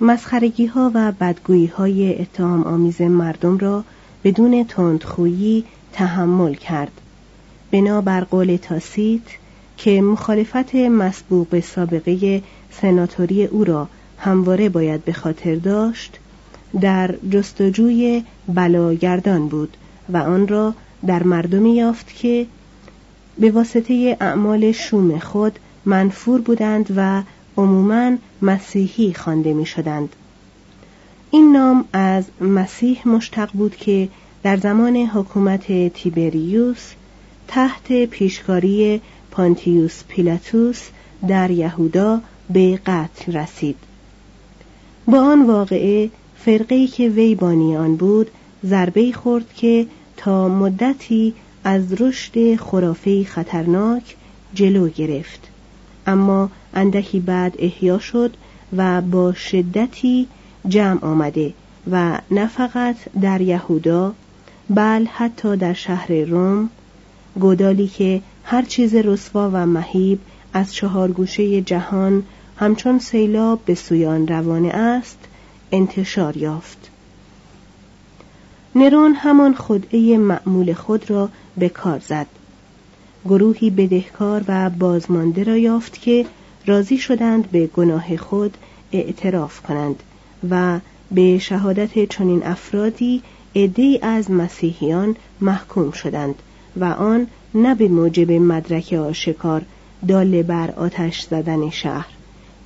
مسخرگی ها و بدگویی های اتهام آمیز مردم را بدون تندخویی تحمل کرد. بنابر قول تاسیت که مخالفت مسبوق به سابقه سناتوری او را همواره باید به خاطر داشت در جستجوی بلاگردان بود و آن را در مردمی یافت که به واسطه اعمال شوم خود منفور بودند و عموما مسیحی خوانده می شدند. این نام از مسیح مشتق بود که در زمان حکومت تیبریوس تحت پیشکاری پانتیوس پیلاتوس در یهودا به قتل رسید. با آن واقعه فرقه‌ای که وی بانی آن بود ضربه خورد که تا مدتی از رشد خرافی خطرناک جلو گرفت اما اندکی بعد احیا شد و با شدتی جمع آمده و نه فقط در یهودا بل حتی در شهر روم گودالی که هر چیز رسوا و مهیب از چهار گوشه جهان همچون سیلاب به سویان روانه است انتشار یافت. نرون همان خدعه معمول خود را به کار زد. گروهی بدهکار و بازمانده را یافت که راضی شدند به گناه خود اعتراف کنند و به شهادت چنین افرادی عدهای از مسیحیان محکوم شدند و آن نه به موجب مدرک آشکار دال بر آتش زدن شهر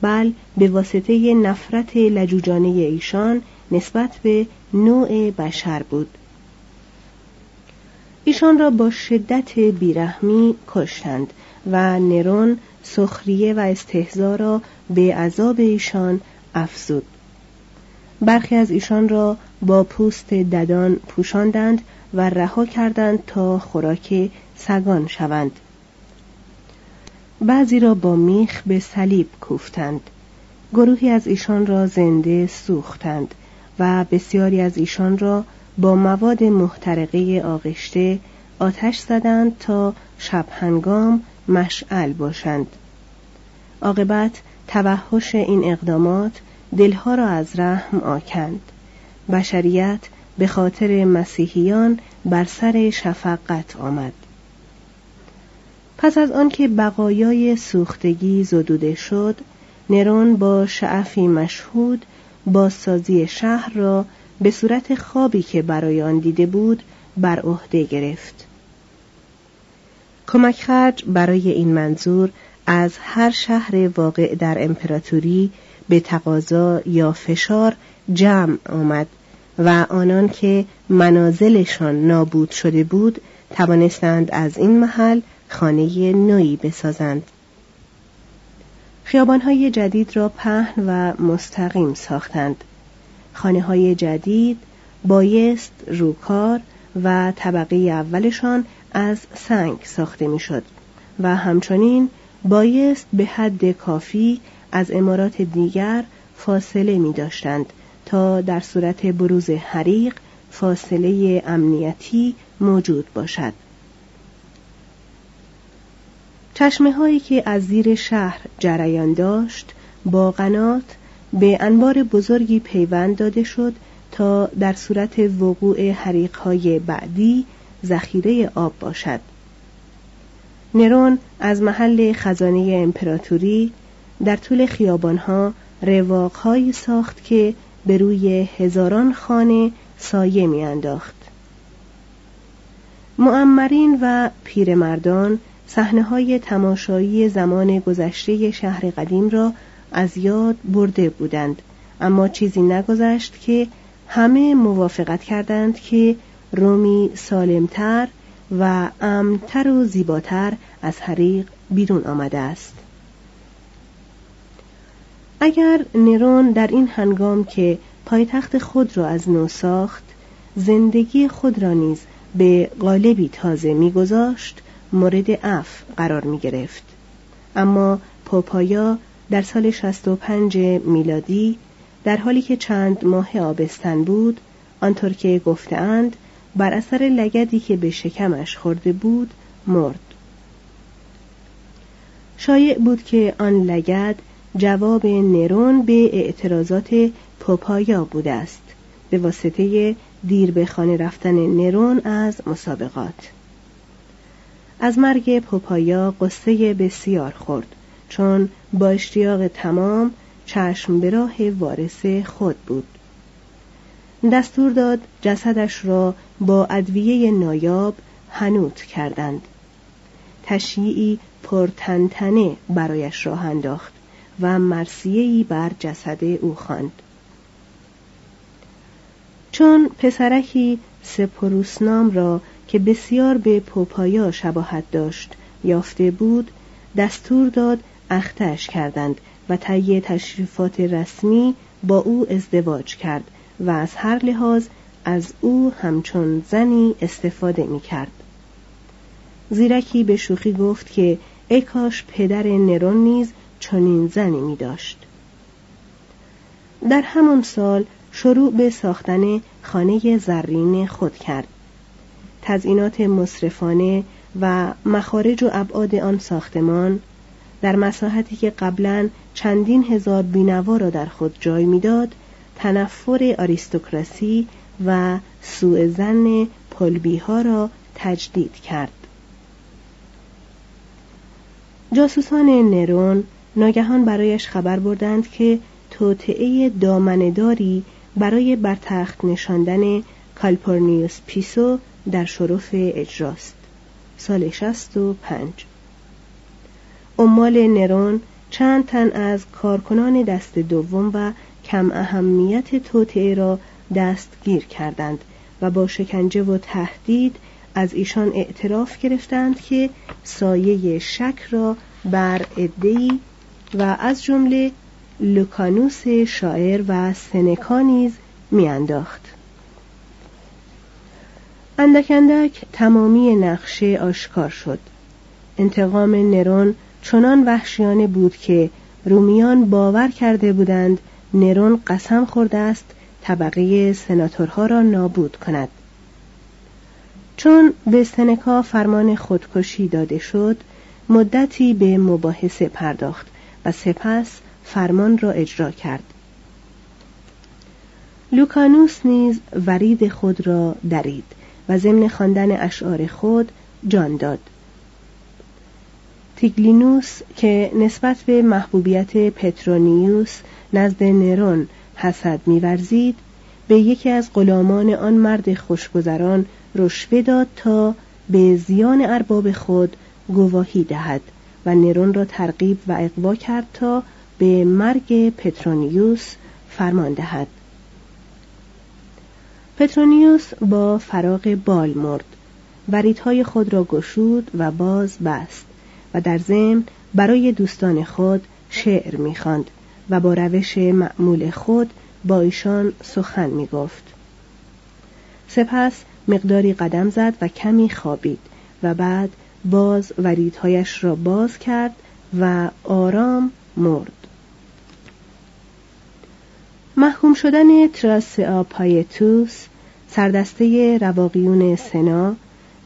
بل به واسطه نفرت لجوجانه ایشان نسبت به نوع بشر بود. ایشان را با شدت بیرحمی کشتند و نرون سخریه و استهزا را به عذاب ایشان افزود. برخی از ایشان را با پوست ددان پوشاندند و رها کردند تا خوراک سگان شوند. بعضی را با میخ به صلیب کوفتند. گروهی از ایشان را زنده سوختند و بسیاری از ایشان را با مواد محترقه آغشته آتش زدند تا شب هنگام مشعل باشند. عاقبت توحش این اقدامات دلها را از رحم آکند. بشریت به خاطر مسیحیان بر سر شفقت آمد. پس از آنکه بقایای سوختگی زدوده شد نرون با شعفی مشهود بازسازی شهر را به صورت خوابی که برای آن دیده بود بر عهده گرفت. کمک خرج برای این منظور از هر شهر واقع در امپراتوری به تقاضا یا فشار جمع آمد و آنان که منازلشان نابود شده بود توانستند از این محل خانه نوی بسازند. خیابانهای جدید را پهن و مستقیم ساختند. خانه های جدید بایست روکار و طبقه اولشان از سنگ ساخته می‌شد و همچنین بایست به حد کافی از امارات دیگر فاصله می داشتند تا در صورت بروز حریق فاصله امنیتی موجود باشد. چشمه هایی که از زیر شهر جریان داشت با قنات به انبار بزرگی پیوند داده شد تا در صورت وقوع حریق های بعدی ذخیره آب باشد. نرون از محل خزانه امپراتوری در طول خیابانها رواقهایی ساخت که به روی هزاران خانه سایه میانداخت. معمرین و پیرمردان صحنه های تماشایی زمان گذشته شهر قدیم را از یاد برده بودند اما چیزی نگذشت که همه موافقت کردند که رومی سالمتر و امتر و زیباتر از حریق بیرون آمده است اگر نرون در این هنگام که پایتخت خود را از نو ساخت زندگی خود را نیز به قالبی تازه میگذاشت مورد اف قرار می گرفت. اما پوپایا در سال 65 میلادی در حالی که چند ماه آبستن بود آنطور که گفتهاند بر اثر لگدی که به شکمش خورده بود مرد. شایع بود که آن لگد جواب نرون به اعتراضات پوپایا بوده است به واسطه دیر به خانه رفتن نرون از مسابقات. از مرگ پوپایا قصه بسیار خورد. چون با اشتیاق تمام چشم به راه وارث خود بود. دستور داد جسدش را با ادویه نایاب هنوت کردند. تشییعی پرتنتنه برایش راه انداخت و مرسیهی بر جسد او خواند. چون پسرکی سپروسنام را که بسیار به پوپایا شباهت داشت یافته بود دستور داد اختش کردند و طی تشریفات رسمی با او ازدواج کرد و از هر لحاظ از او همچون زنی استفاده می کرد. زیرکی به شوخی گفت که ای کاش پدر نرون نیز چنین زنی می داشت. در همان سال شروع به ساختن خانه زرین خود کرد. تزئینات مصرفانه و مخارج و ابعاد آن ساختمان در مساحتی که قبلا چندین هزار بینوا را در خود جای می‌داد تنفر آریستوکراسی و سوء زن پلبی ها را تجدید کرد. جاسوسان نرون ناگهان برایش خبر بردند که توطعه دامنداری برای بر تخت نشاندن کالپورنیوس پیسو در شرف اجراست. سال شست و پنج. عمال نرون چند تن از کارکنان دست دوم و کم اهمیت توطعه را دستگیر کردند و با شکنجه و تهدید از ایشان اعتراف گرفتند که سایه شک را بر ادهی و از جمله لوکانوس شاعر و سنکا نیز میانداخت. اندک اندک تمامی نقشه آشکار شد. انتقام نرون چنان وحشیانه بود که رومیان باور کرده بودند نرون قسم خورده است طبقه سناتورها را نابود کند. چون به سنکا فرمان خودکشی داده شد مدتی به مباحثه پرداخت و سپس فرمان را اجرا کرد. لوکانوس نیز ورید خود را درید و ضمن خواندن اشعار خود جان داد. تیگلینوس که نسبت به محبوبیت پترونیوس نزد نرون حسد میورزید به یکی از غلامان آن مرد خوشگذران رشوه داد تا به زیان ارباب خود گواهی دهد و نرون را ترغیب و اقوا کرد تا به مرگ پترونیوس فرمان دهد. پترونیوس با فراغ بال مرد. وریدهای خود را گشود و باز بست. و در ضمن برای دوستان خود شعر می‌خواند و با روش معمول خود با ایشان سخن می‌گفت. سپس مقداری قدم زد و کمی خوابید و بعد باز وریدهایش را باز کرد و آرام مرد. محکوم شدن تراسیا پایتوس سردسته رواقیون سنا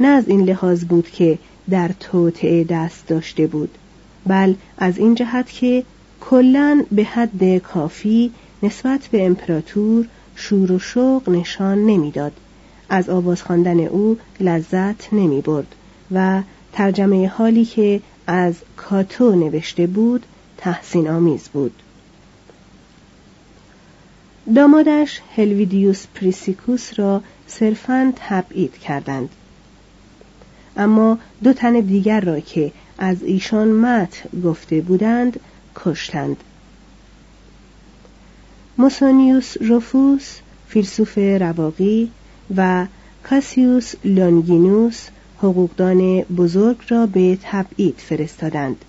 نه از این لحاظ بود که در توطعه دست داشته بود. بل از این جهت که کلا به حد کافی نسبت به امپراتور شور و شوق نشان نمی‌داد. از آواز خواندن او لذت نمی برد و ترجمه حالی که از کاتو نوشته بود تحسین آمیز بود. دامادش هلویدیوس پریسکوس را صرفا تبعید کردند. اما دو تن دیگر را که از ایشان مدح گفته بودند کشتند. موسونیوس روفوس فیلسوف رواقی و کاسیوس لونگینوس حقوقدان بزرگ را به تبعید فرستادند.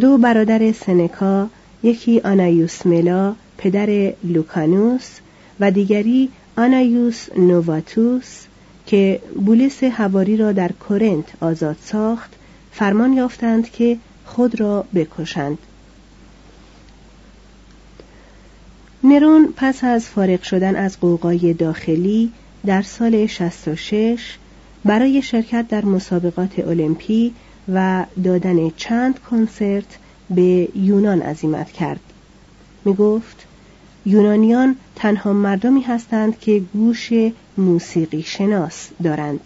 دو برادر سنکا یکی آنایوس ملا پدر لوکانوس و دیگری آنایوس نوواتوس که بولس هواری را در کورنت آزاد ساخت فرمان یافتند که خود را بکشند. نرون پس از فارغ شدن از قوقای داخلی در سال 66 برای شرکت در مسابقات المپی و دادن چند کنسرت به یونان عزیمت کرد. می گفت یونانیان تنها مردمی هستند که گوش موسیقی شناس دارند.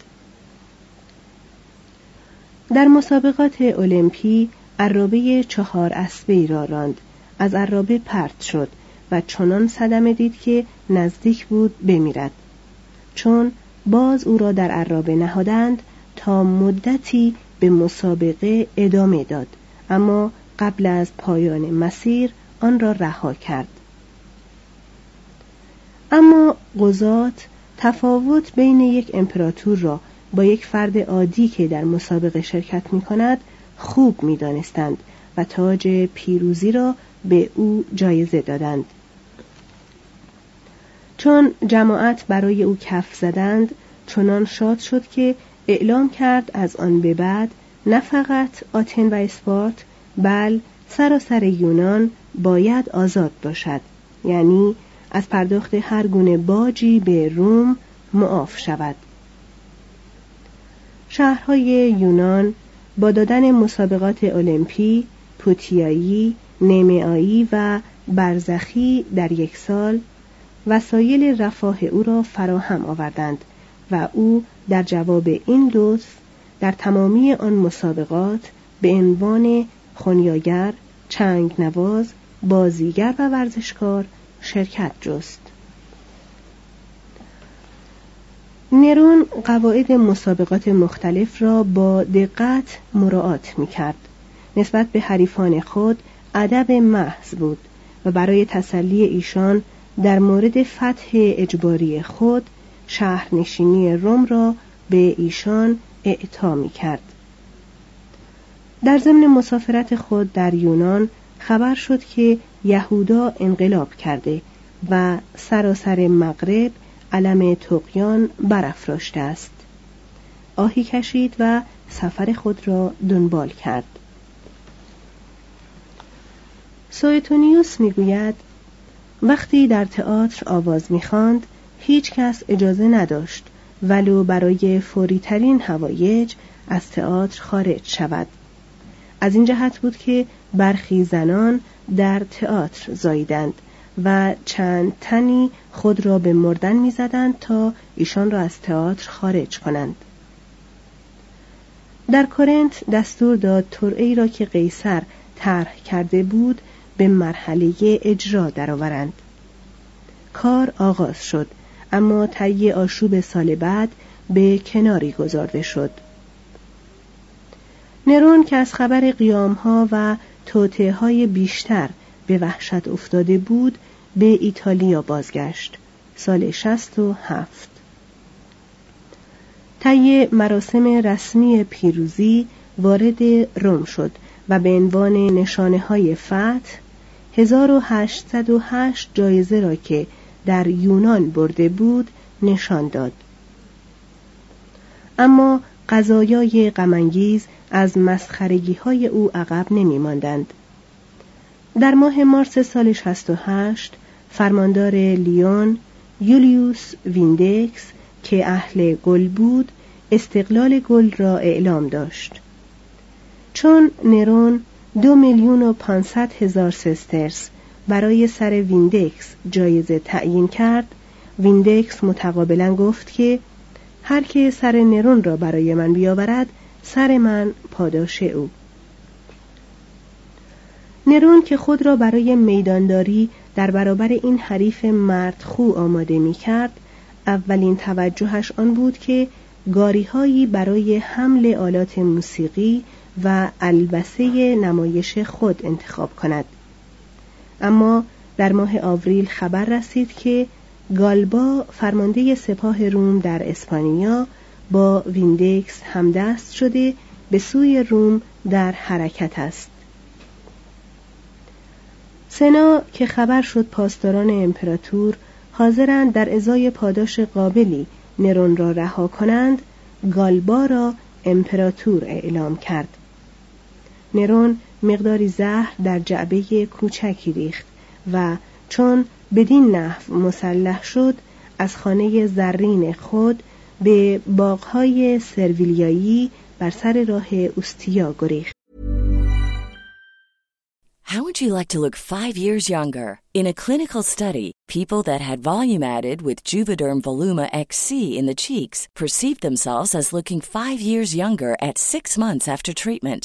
در مسابقات المپی عرابه چهار اسبه را راند. از عرابه پرت شد و چنان صدمه دید که نزدیک بود بمیرد. چون باز او را در عرابه نهادند تا مدتی به مسابقه ادامه داد. اما قبل از پایان مسیر آن را رها کرد. اما قضات تفاوت بین یک امپراتور را با یک فرد عادی که در مسابقه شرکت می کند خوب می دانستند و تاج پیروزی را به او جایزه دادند. چون جماعت برای او کف زدند چنان شاد شد که اعلام کرد از آن به بعد نه فقط آتن و اسپارت بل سراسر یونان باید آزاد باشد. یعنی از پرداخت هر گونه باجی به روم معاف شود. شهرهای یونان با دادن مسابقات المپی، پوتیایی، نمعایی و برزخی در یک سال وسایل رفاه او را فراهم آوردند و او در جواب این لطف در تمامی آن مسابقات به عنوان خونیاگر، چنگ نواز، بازیگر و ورزشکار شرکت جست. نرون قواعد مسابقات مختلف را با دقت مراعات می کرد. نسبت به حریفان خود ادب محض بود و برای تسلی ایشان در مورد فتح اجباری خود شهرنشینی روم را به ایشان اعطا می کرد. در ضمن مسافرت خود در یونان خبر شد که یهودا انقلاب کرده و سراسر مغرب علم تقیان برافراشته است. آهی کشید و سفر خود را دنبال کرد. سویتونیوس می‌گوید وقتی در تئاتر آواز می‌خواند هیچ کس اجازه نداشت ولو برای فوریترین حوایج از تئاتر خارج شود. از این جهت بود که برخی زنان در تئاتر زاییدند و چند تنی خود را به مردن می‌زدند تا ایشان را از تئاتر خارج کنند. در کورنت دستور داد ترعی را که قیصر طرح کرده بود به مرحله اجرا درآورند. کار آغاز شد اما طی آشوب سال بعد به کناری گذارده شد. نرون که از خبر قیامها و توته های بیشتر به وحشت افتاده بود به ایتالیا بازگشت. سال شست و هفت. طی مراسم رسمی پیروزی وارد روم شد و به عنوان نشانه های فتح 1808 جایزه را که در یونان برده بود نشان داد. اما قضایای غمانگیز از مسخرگی های او عقب نمی ماندند. در ماه مارس سال 68 فرماندار لیون یولیوس ویندکس که اهل گل بود استقلال گل را اعلام داشت چون نرون دو میلیون و پانصد هزار سسترس برای سر ویندکس جایزه تعیین کرد ویندکس متقابلا گفت که هر که سر نرون را برای من بیاورد سر من پاداش او. نرون که خود را برای میدانداری در برابر این حریف مردخو آماده می کرد اولین توجهش آن بود که گاری‌هایی برای حمل آلات موسیقی و البسه نمایش خود انتخاب کند. اما در ماه آوریل خبر رسید که گالبا فرمانده سپاه روم در اسپانیا با ویندکس همدست شده به سوی روم در حرکت است. سنا که خبر شد پاسداران امپراتور حاضرند در ازای پاداش قابلی نرون را رها کنند گالبا را امپراتور اعلام کرد. نرون مقداری زهر در جعبه کوچکی ریخت و چون بدین نحو مسلح شد از خانه زرین خود به باغهای سرویلیایی بر سر راه اوستیا گریخت. How would you like to look five years younger? In a clinical study, people that had volume added with Juvederm Voluma XC in the cheeks perceived themselves as looking five years younger at six months after treatment.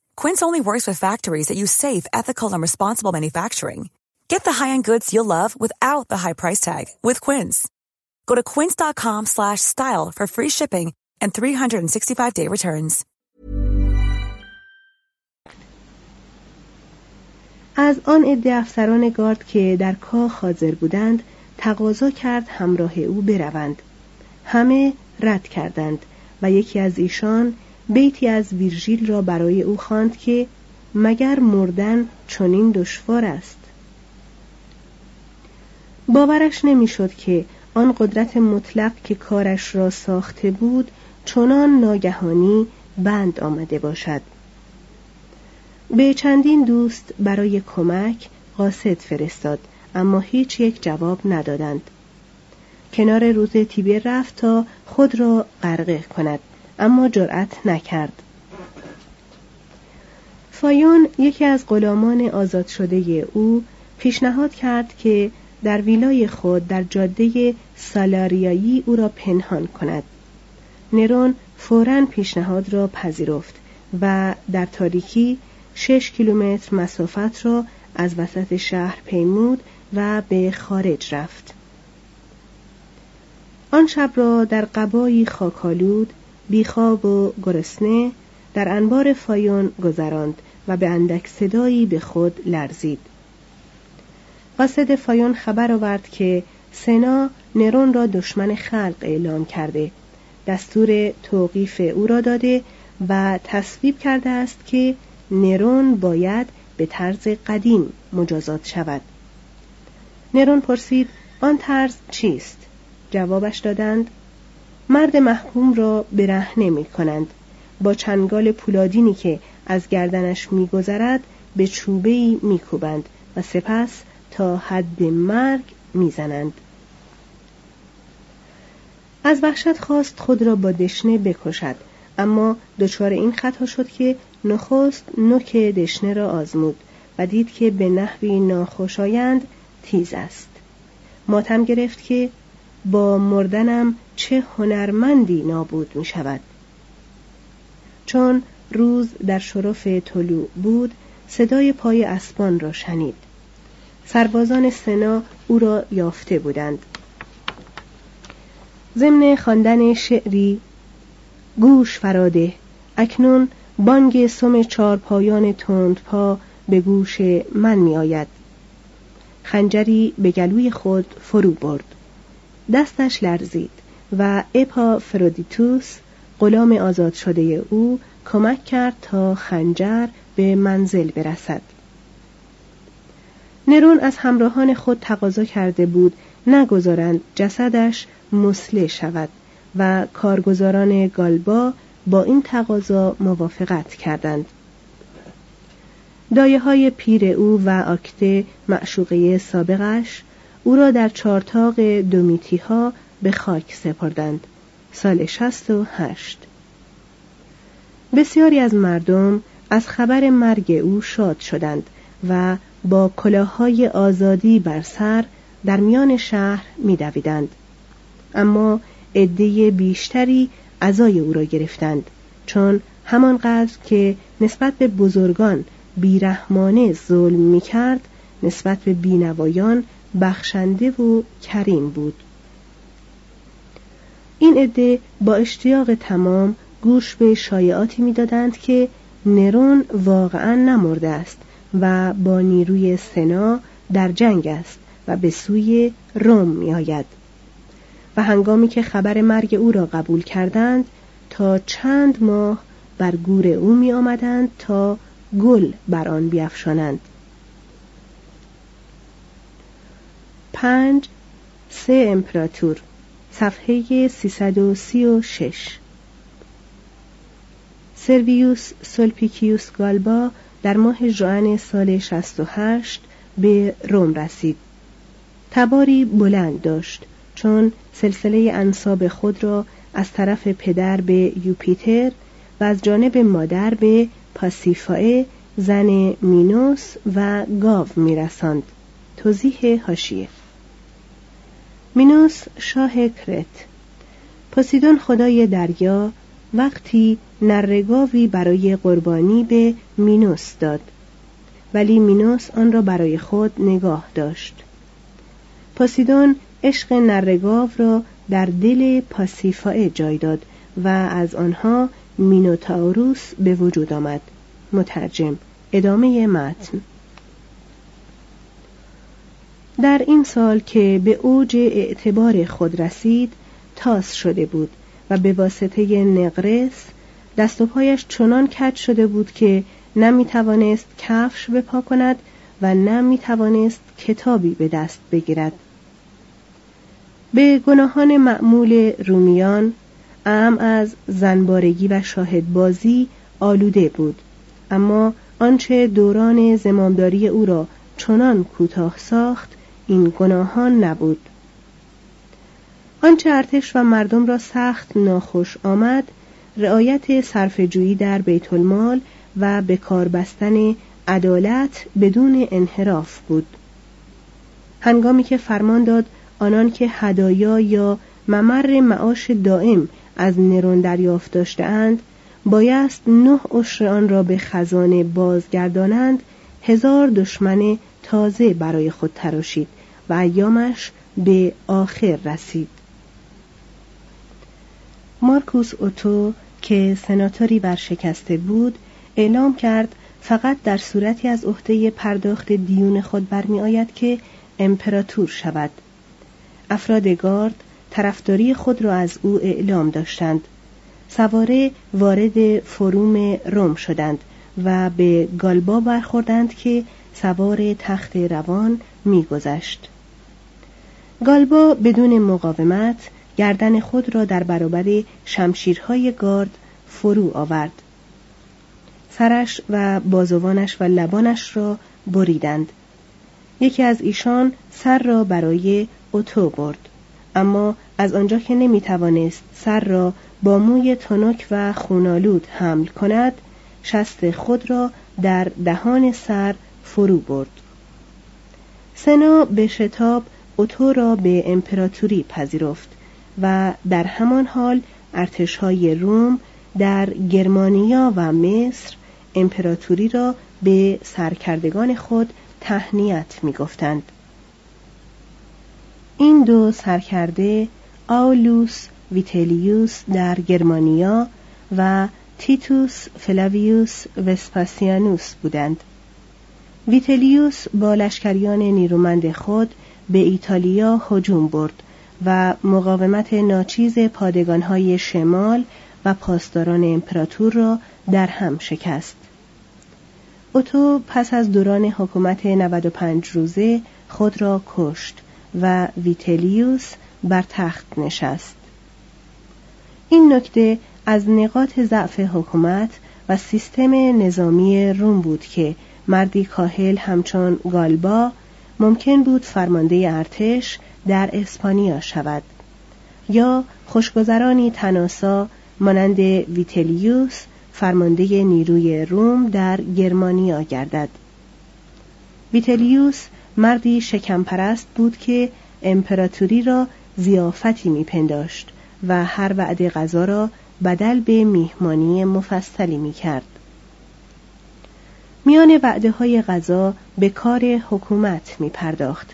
Quince only works with factories that use safe, ethical, and responsible manufacturing. Get the high-end goods you'll love without the high price tag with Quince. Go to quince.com/style for free shipping and 365-day returns. از آن عده افسران گارد که در کاخ حاضر بودند تقاضا کرد همراه او بروند همه رد کردند و یکی از ایشان بیتی از ویرژیل را برای او خواند که مگر مردن چنین دشوار است. باورش نمی‌شد که آن قدرت مطلق که کارش را ساخته بود چنان ناگهانی بند آمده باشد. به چندین دوست برای کمک قاصد فرستاد اما هیچ یک جواب ندادند. کنار روز تیبر رفت تا خود را غرقه کند. اما جرأت نکرد. فایون یکی از غلامان آزاد شده او پیشنهاد کرد که در ویلای خود در جاده سالاریایی او را پنهان کند. نرون فورا پیشنهاد را پذیرفت و در تاریکی شش کیلومتر مسافت را از وسط شهر پیمود و به خارج رفت. آن شب را در قبایی خاکالود بیخواب و گرسنه در انبار فایون گذراند و به اندک صدایی به خود لرزید. قاصد فایون خبر آورد که سنا نرون را دشمن خلق اعلام کرده. دستور توقیف او را داده و تصویب کرده است که نرون باید به طرز قدیم مجازات شود. نرون پرسید آن طرز چیست؟ جوابش دادند مرد محکوم را برهنه می کنند با چنگال پولادینی که از گردنش میگذرد به چوبهای میکوبند و سپس تا حد مرگ می‌زنند. از وحشت خواست خود را با دشنه بکشد اما دچار این خطا شد که نخست نوک دشنه را آزمود و دید که به نحوی ناخوشایند تیز است. ماتم گرفت که با مردنم چه هنرمندی نابود می شود چون روز در شرف طلوع بود صدای پای اسبان را شنید. سربازان سنا او را یافته بودند. ضمن خواندن شعری گوش فراده اکنون بانگ سم پایان پا به گوش من می آید خنجری به گلوی خود فرو برد. دستش لرزید. و اپا فرودیتوس غلام آزاد شده او کمک کرد تا خنجر به منزل برسد. نرون از همراهان خود تقاضا کرده بود نگذارند جسدش مسله شود و کارگزاران گالبا با این تقاضا موافقت کردند. دایه های پیر او و آکته معشوقه سابقش او را در چارتاق دومیتی ها به خاک سپردند. سال شست و هشت. بسیاری از مردم از خبر مرگ او شاد شدند و با کلاههای آزادی بر سر در میان شهر میدویدند. اما عده بیشتری عزای او را گرفتند چون همانقدر که نسبت به بزرگان بیرحمانه ظلم می‌کرد نسبت به بینوایان بخشنده و کریم بود. این عده با اشتیاق تمام گوش به شایعاتی می‌دادند که نرون واقعا نمرده است و با نیروی سنا در جنگ است و به سوی روم می آید. و هنگامی که خبر مرگ او را قبول کردند تا چند ماه بر گور او می آمدند تا گل بر آن بیافشانند پنج سه امپراتور صفحه 336 سرویوس سولپیکیوس گالبا در ماه ژوئن سال 68 به روم رسید. تباری بلند داشت چون سلسله انصاب خود را از طرف پدر به یوپیتر و از جانب مادر به پاسیفائه زن مینوس و گاو میرساند. توضیح هاشیه مینوس شاه کرت. پوسیدون خدای دریا وقتی نرگاوی برای قربانی به مینوس داد. ولی مینوس آن را برای خود نگاه داشت. پاسیدون عشق نرگاو را در دل پاسیفائه جای داد و از آنها مینوتاوروس به وجود آمد. مترجم ادامه متن. در این سال که به اوج اعتبار خود رسید تاس شده بود و به واسطه نقرس دست و پایش چنان کج شده بود که نه می توانست کفش بپا کند و نه توانست کتابی به دست بگیرد. به گناهان معمول رومیان ام از زنبارگی و شاهدبازی آلوده بود. اما آنچه دوران زمامداری او را چنان کوتاه ساخت این گناهان نبود. آنچه ارتش و مردم را سخت ناخوش آمد رعایت صرفجویی در بیت المال و به کار بستن عدالت بدون انحراف بود. هنگامی که فرمان داد آنان که هدایا یا ممر معاش دائم از نرون دریافت داشتهاند بایست نه عشر آن را به خزانه بازگردانند هزار دشمن تازه برای خود تراشید و ایامش به آخر رسید. مارکوس اوتو که سناتوری برشکسته بود اعلام کرد فقط در صورتی از عهده پرداخت دیون خود برمی آید که امپراتور شود. افراد گارد طرفداری خود را از او اعلام داشتند. سواره وارد فروم روم شدند و به گالبا برخوردند که سوار تخت روان میگذشت. گالبا بدون مقاومت گردن خود را در برابر شمشیرهای گارد فرو آورد. سرش و بازوانش و لبانش را بریدند. یکی از ایشان سر را برای اتو برد اما از آنجا که نمی توانست سر را با موی تنک و خونالود حمل کند شست خود را در دهان سر فرو برد سنا به شتاب اتو را به امپراتوری پذیرفت و در همان حال ارتشهای روم در گرمانیا و مصر امپراتوری را به سرکردگان خود تهنیت می گفتند. این دو سرکرده آولوس ویتلیوس در گرمانیا و تیتوس فلاویوس وسپاسیانوس بودند ویتلیوس با لشکریان نیرومند خود به ایتالیا هجوم برد و مقاومت ناچیز پادگانهای شمال و پاسداران امپراتور را در هم شکست. اوتو پس از دوران حکومت 95 روزه خود را کشت و ویتلیوس بر تخت نشست. این نکته از نقاط ضعف حکومت و سیستم نظامی روم بود که مردی کاهل همچون گالبا ممکن بود فرمانده ارتش در اسپانیا شود. یا خوشگذرانی تناسا مانند ویتلیوس فرمانده نیروی روم در گرمانیا گردد. ویتلیوس مردی شکمپرست بود که امپراتوری را زیافتی میپنداشت و هر وعده غذا را بدل به میهمانی مفصلی می‌کرد. میان وعده های غذا به کار حکومت می پرداخت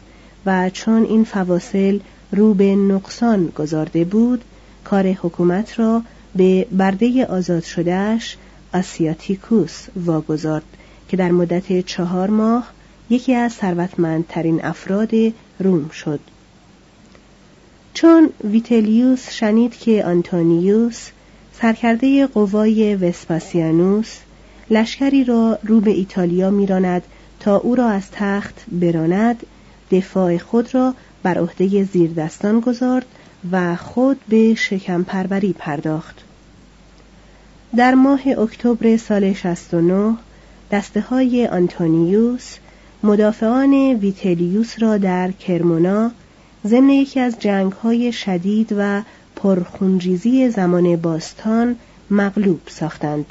و چون این فواصل رو به نقصان گذارده بود کار حکومت را به برده آزاد شدهش آسیاتیکوس واگذارد که در مدت چهار ماه یکی از ثروتمندترین افراد روم شد. چون ویتلیوس شنید که آنتونیوس سرکرده قوای وسپاسیانوس لشکری را رو به ایتالیا میراند تا او را از تخت براند دفاع خود را بر عهده زیردستان گذارد و خود به شکم پروری پرداخت. در ماه اکتبر سال 69 دسته های آنتونیوس مدافعان ویتلیوس را در کرمونا ضمن یکی از جنگ های شدید و پرخونریزی زمان باستان مغلوب ساختند.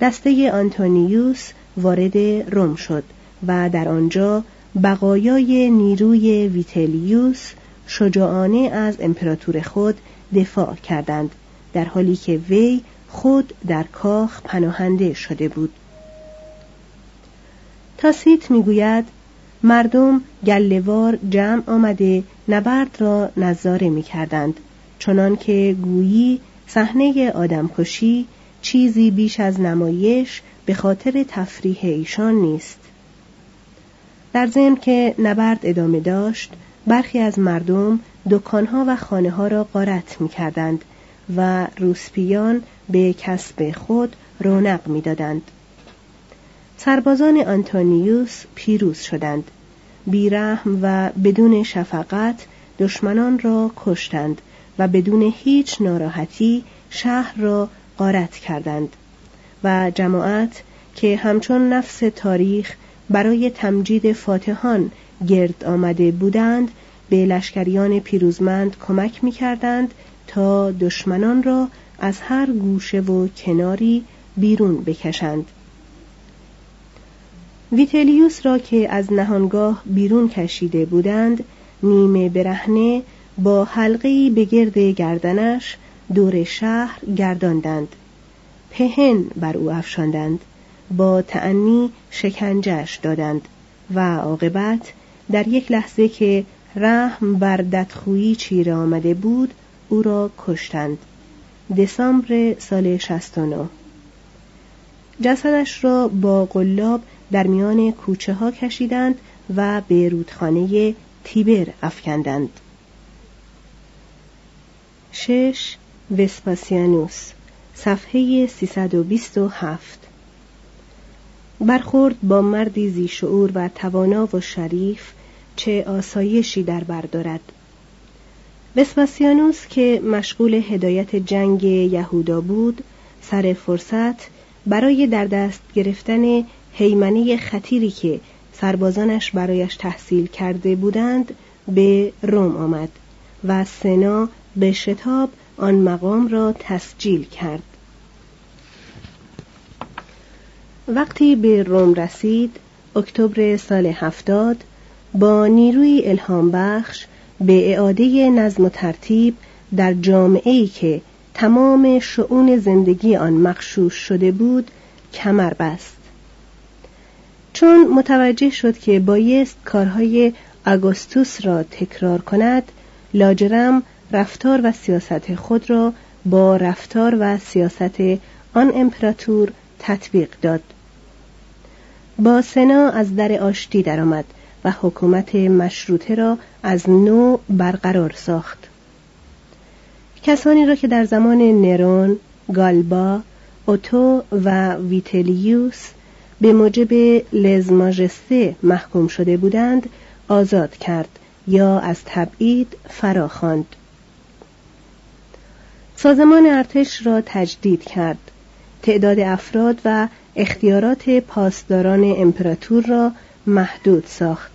دسته آنتونیوس وارد روم شد و در آنجا بقایای نیروی ویتلیوس شجاعانه از امپراتور خود دفاع کردند در حالی که وی خود در کاخ پناهنده شده بود. تاسیت می‌گوید مردم گلهوار جمع آمده نبرد را نظاره می‌کردند چنان که گویی صحنه آدمکشی چیزی بیش از نمایش به خاطر تفریح ایشان نیست در ضمن که نبرد ادامه داشت برخی از مردم دکانها و خانه ها را غارت می کردند و روسپیان به کسب خود رونق می‌دادند. سربازان آنتونیوس پیروز شدند بیرحم و بدون شفقت دشمنان را کشتند و بدون هیچ ناراحتی شهر را غارت کردند و جماعت که همچون نفس تاریخ برای تمجید فاتحان گرد آمده بودند به لشکریان پیروزمند کمک می کردند تا دشمنان را از هر گوشه و کناری بیرون بکشند. ویتلیوس را که از نهانگاه بیرون کشیده بودند نیمه برهنه با حلقه به گرد گردنش دور شهر گرداندند. پهن بر او افشاندند. با تعنی شکنجش دادند و عاقبت در یک لحظه که رحم بر ددخویی چیره آمده بود او را کشتند. دسامبر سال 69 جسدش را با قلاب در میان کوچه ها کشیدند و به رودخانه تیبر افکندند. شش وسپاسیانوس صفحه 327 برخورد با مردی زیشعور و توانا و شریف چه آسایشی در بردارد وسپاسیانوس که مشغول هدایت جنگ یهودا بود سر فرصت برای در دست گرفتن حیمنه خطیری که سربازانش برایش تحصیل کرده بودند به روم آمد و سنا به شتاب آن مقام را تسجیل کرد. وقتی به روم رسید اکتبر سال هفتاد با نیروی الهام بخش به اعاده نظم و ترتیب در جامعه ای که تمام شعون زندگی آن مخشوش شده بود کمر بست. چون متوجه شد که بایست کارهای آگوستوس را تکرار کند لاجرم رفتار و سیاست خود را با رفتار و سیاست آن امپراتور تطبیق داد. با سنا از در آشتی درآمد و حکومت مشروطه را از نو برقرار ساخت. کسانی را که در زمان نرون، گالبا، اوتو و ویتلیوس به موجب لزماجسته محکوم شده بودند آزاد کرد یا از تبعید فراخواند. سازمان ارتش را تجدید کرد. تعداد افراد و اختیارات پاسداران امپراتور را محدود ساخت.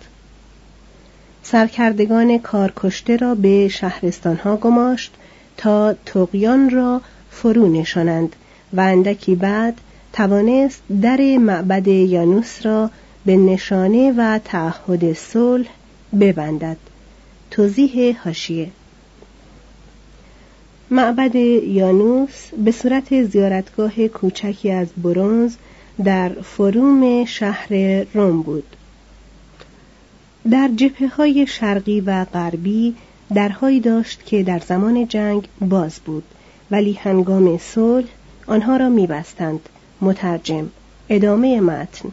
سرکردگان کارکشته را به شهرستانها گماشت تا تقیان را فرو نشانند و اندکی بعد توانست در معبد یانوس را به نشانه و تعهد صلح ببندد. توضیح هاشیه معبد یانوس به صورت زیارتگاه کوچکی از برونز در فروم شهر روم بود. در جبهه های شرقی و غربی درهایی داشت که در زمان جنگ باز بود ولی هنگام صلح آنها را میبستند. مترجم ادامه متن.